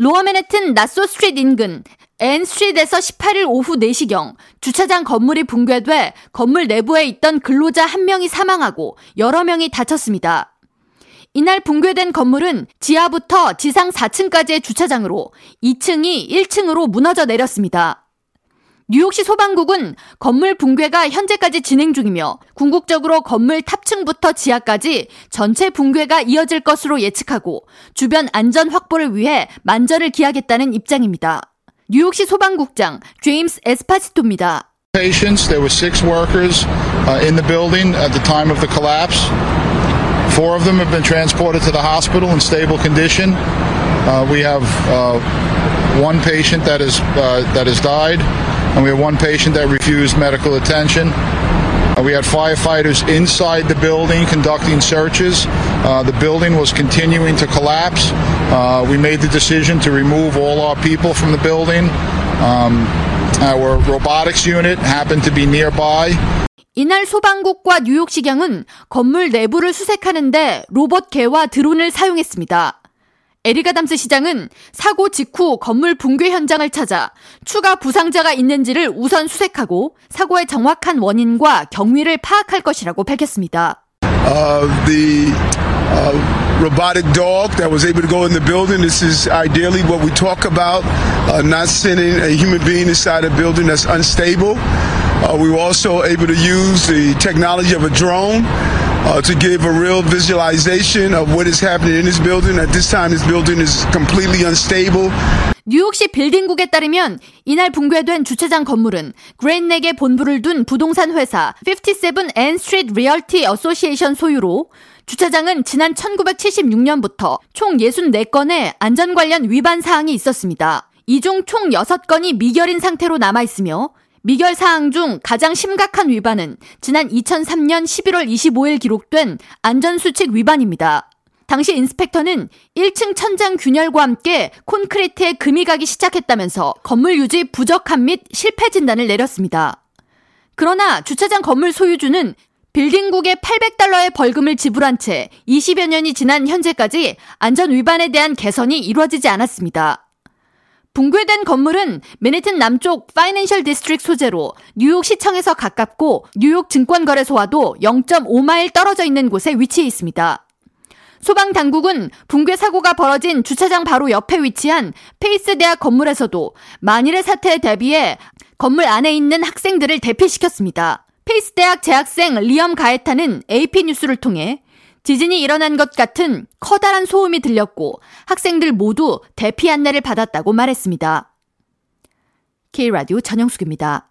로어 맨해튼 나소 스트리트 인근 앤 스트리트에서 18일 오후 4시경 주차장 건물이 붕괴돼 건물 내부에 있던 근로자 한 명이 사망하고 여러 명이 다쳤습니다. 이날 붕괴된 건물은 지하부터 지상 4층까지의 주차장으로 2층이 1층으로 무너져 내렸습니다. 뉴욕시 소방국은 건물 붕괴가 현재까지 진행 중이며 궁극적으로 건물 탑층부터 지하까지 전체 붕괴가 이어질 것으로 예측하고 주변 안전 확보를 위해 만전을 기하겠다는 입장입니다. 뉴욕시 소방국장 제임스 에스파시토입니다. Patients, there were six workers uh, in the building at the time of the collapse. Four of them have been transported to the hospital in stable condition. Uh, we have uh, one patient that is uh, that has died, and we have one patient that refused medical attention. Uh, we had firefighters inside the building conducting searches. Uh, the building was continuing to collapse. Uh, we made the decision to remove all our people from the building. Um, our robotics unit happened to be nearby. 이날 소방국과 뉴욕시경은 건물 내부를 수색하는데 로봇 개와 드론을 사용했습니다. 에리가담스 시장은 사고 직후 건물 붕괴 현장을 찾아 추가 부상자가 있는지를 우선 수색하고 사고의 정확한 원인과 경위를 파악할 것이라고 밝혔습니다. Uh, the uh, robotic dog that was able to go in the building. This is ideally what we talk about, uh, not sending a human being inside a building that's unstable. Uh, we were also able to use the technology of a drone uh, to give a real visualization of what is happening in this building. At this time, this building is completely unstable. 뉴욕시 빌딩국에 따르면 이날 붕괴된 주차장 건물은 그랜넥에 본부를 둔 부동산 회사 57 N Street Realty Association 소유로 주차장은 지난 1976년부터 총 64건의 안전 관련 위반 사항이 있었습니다. 이 중 총 6건이 미결인 상태로 남아 있으며 미결 사항 중 가장 심각한 위반은 지난 2003년 11월 25일 기록된 안전수칙 위반입니다. 당시 인스펙터는 1층 천장 균열과 함께 콘크리트에 금이 가기 시작했다면서 건물 유지 부적함 및 실패 진단을 내렸습니다. 그러나 주차장 건물 소유주는 빌딩국에 800달러의 벌금을 지불한 채 20여 년이 지난 현재까지 안전 위반에 대한 개선이 이루어지지 않았습니다. 붕괴된 건물은 맨해튼 남쪽 파이낸셜 디스트릭 소재로 뉴욕 시청에서 가깝고 뉴욕 증권거래소와도 0.5마일 떨어져 있는 곳에 위치해 있습니다. 소방 당국은 붕괴 사고가 벌어진 주차장 바로 옆에 위치한 페이스 대학 건물에서도 만일의 사태에 대비해 건물 안에 있는 학생들을 대피시켰습니다. 페이스 대학 재학생 리엄 가에타는 AP 뉴스를 통해 지진이 일어난 것 같은 커다란 소음이 들렸고 학생들 모두 대피 안내를 받았다고 말했습니다. K라디오 전영숙입니다.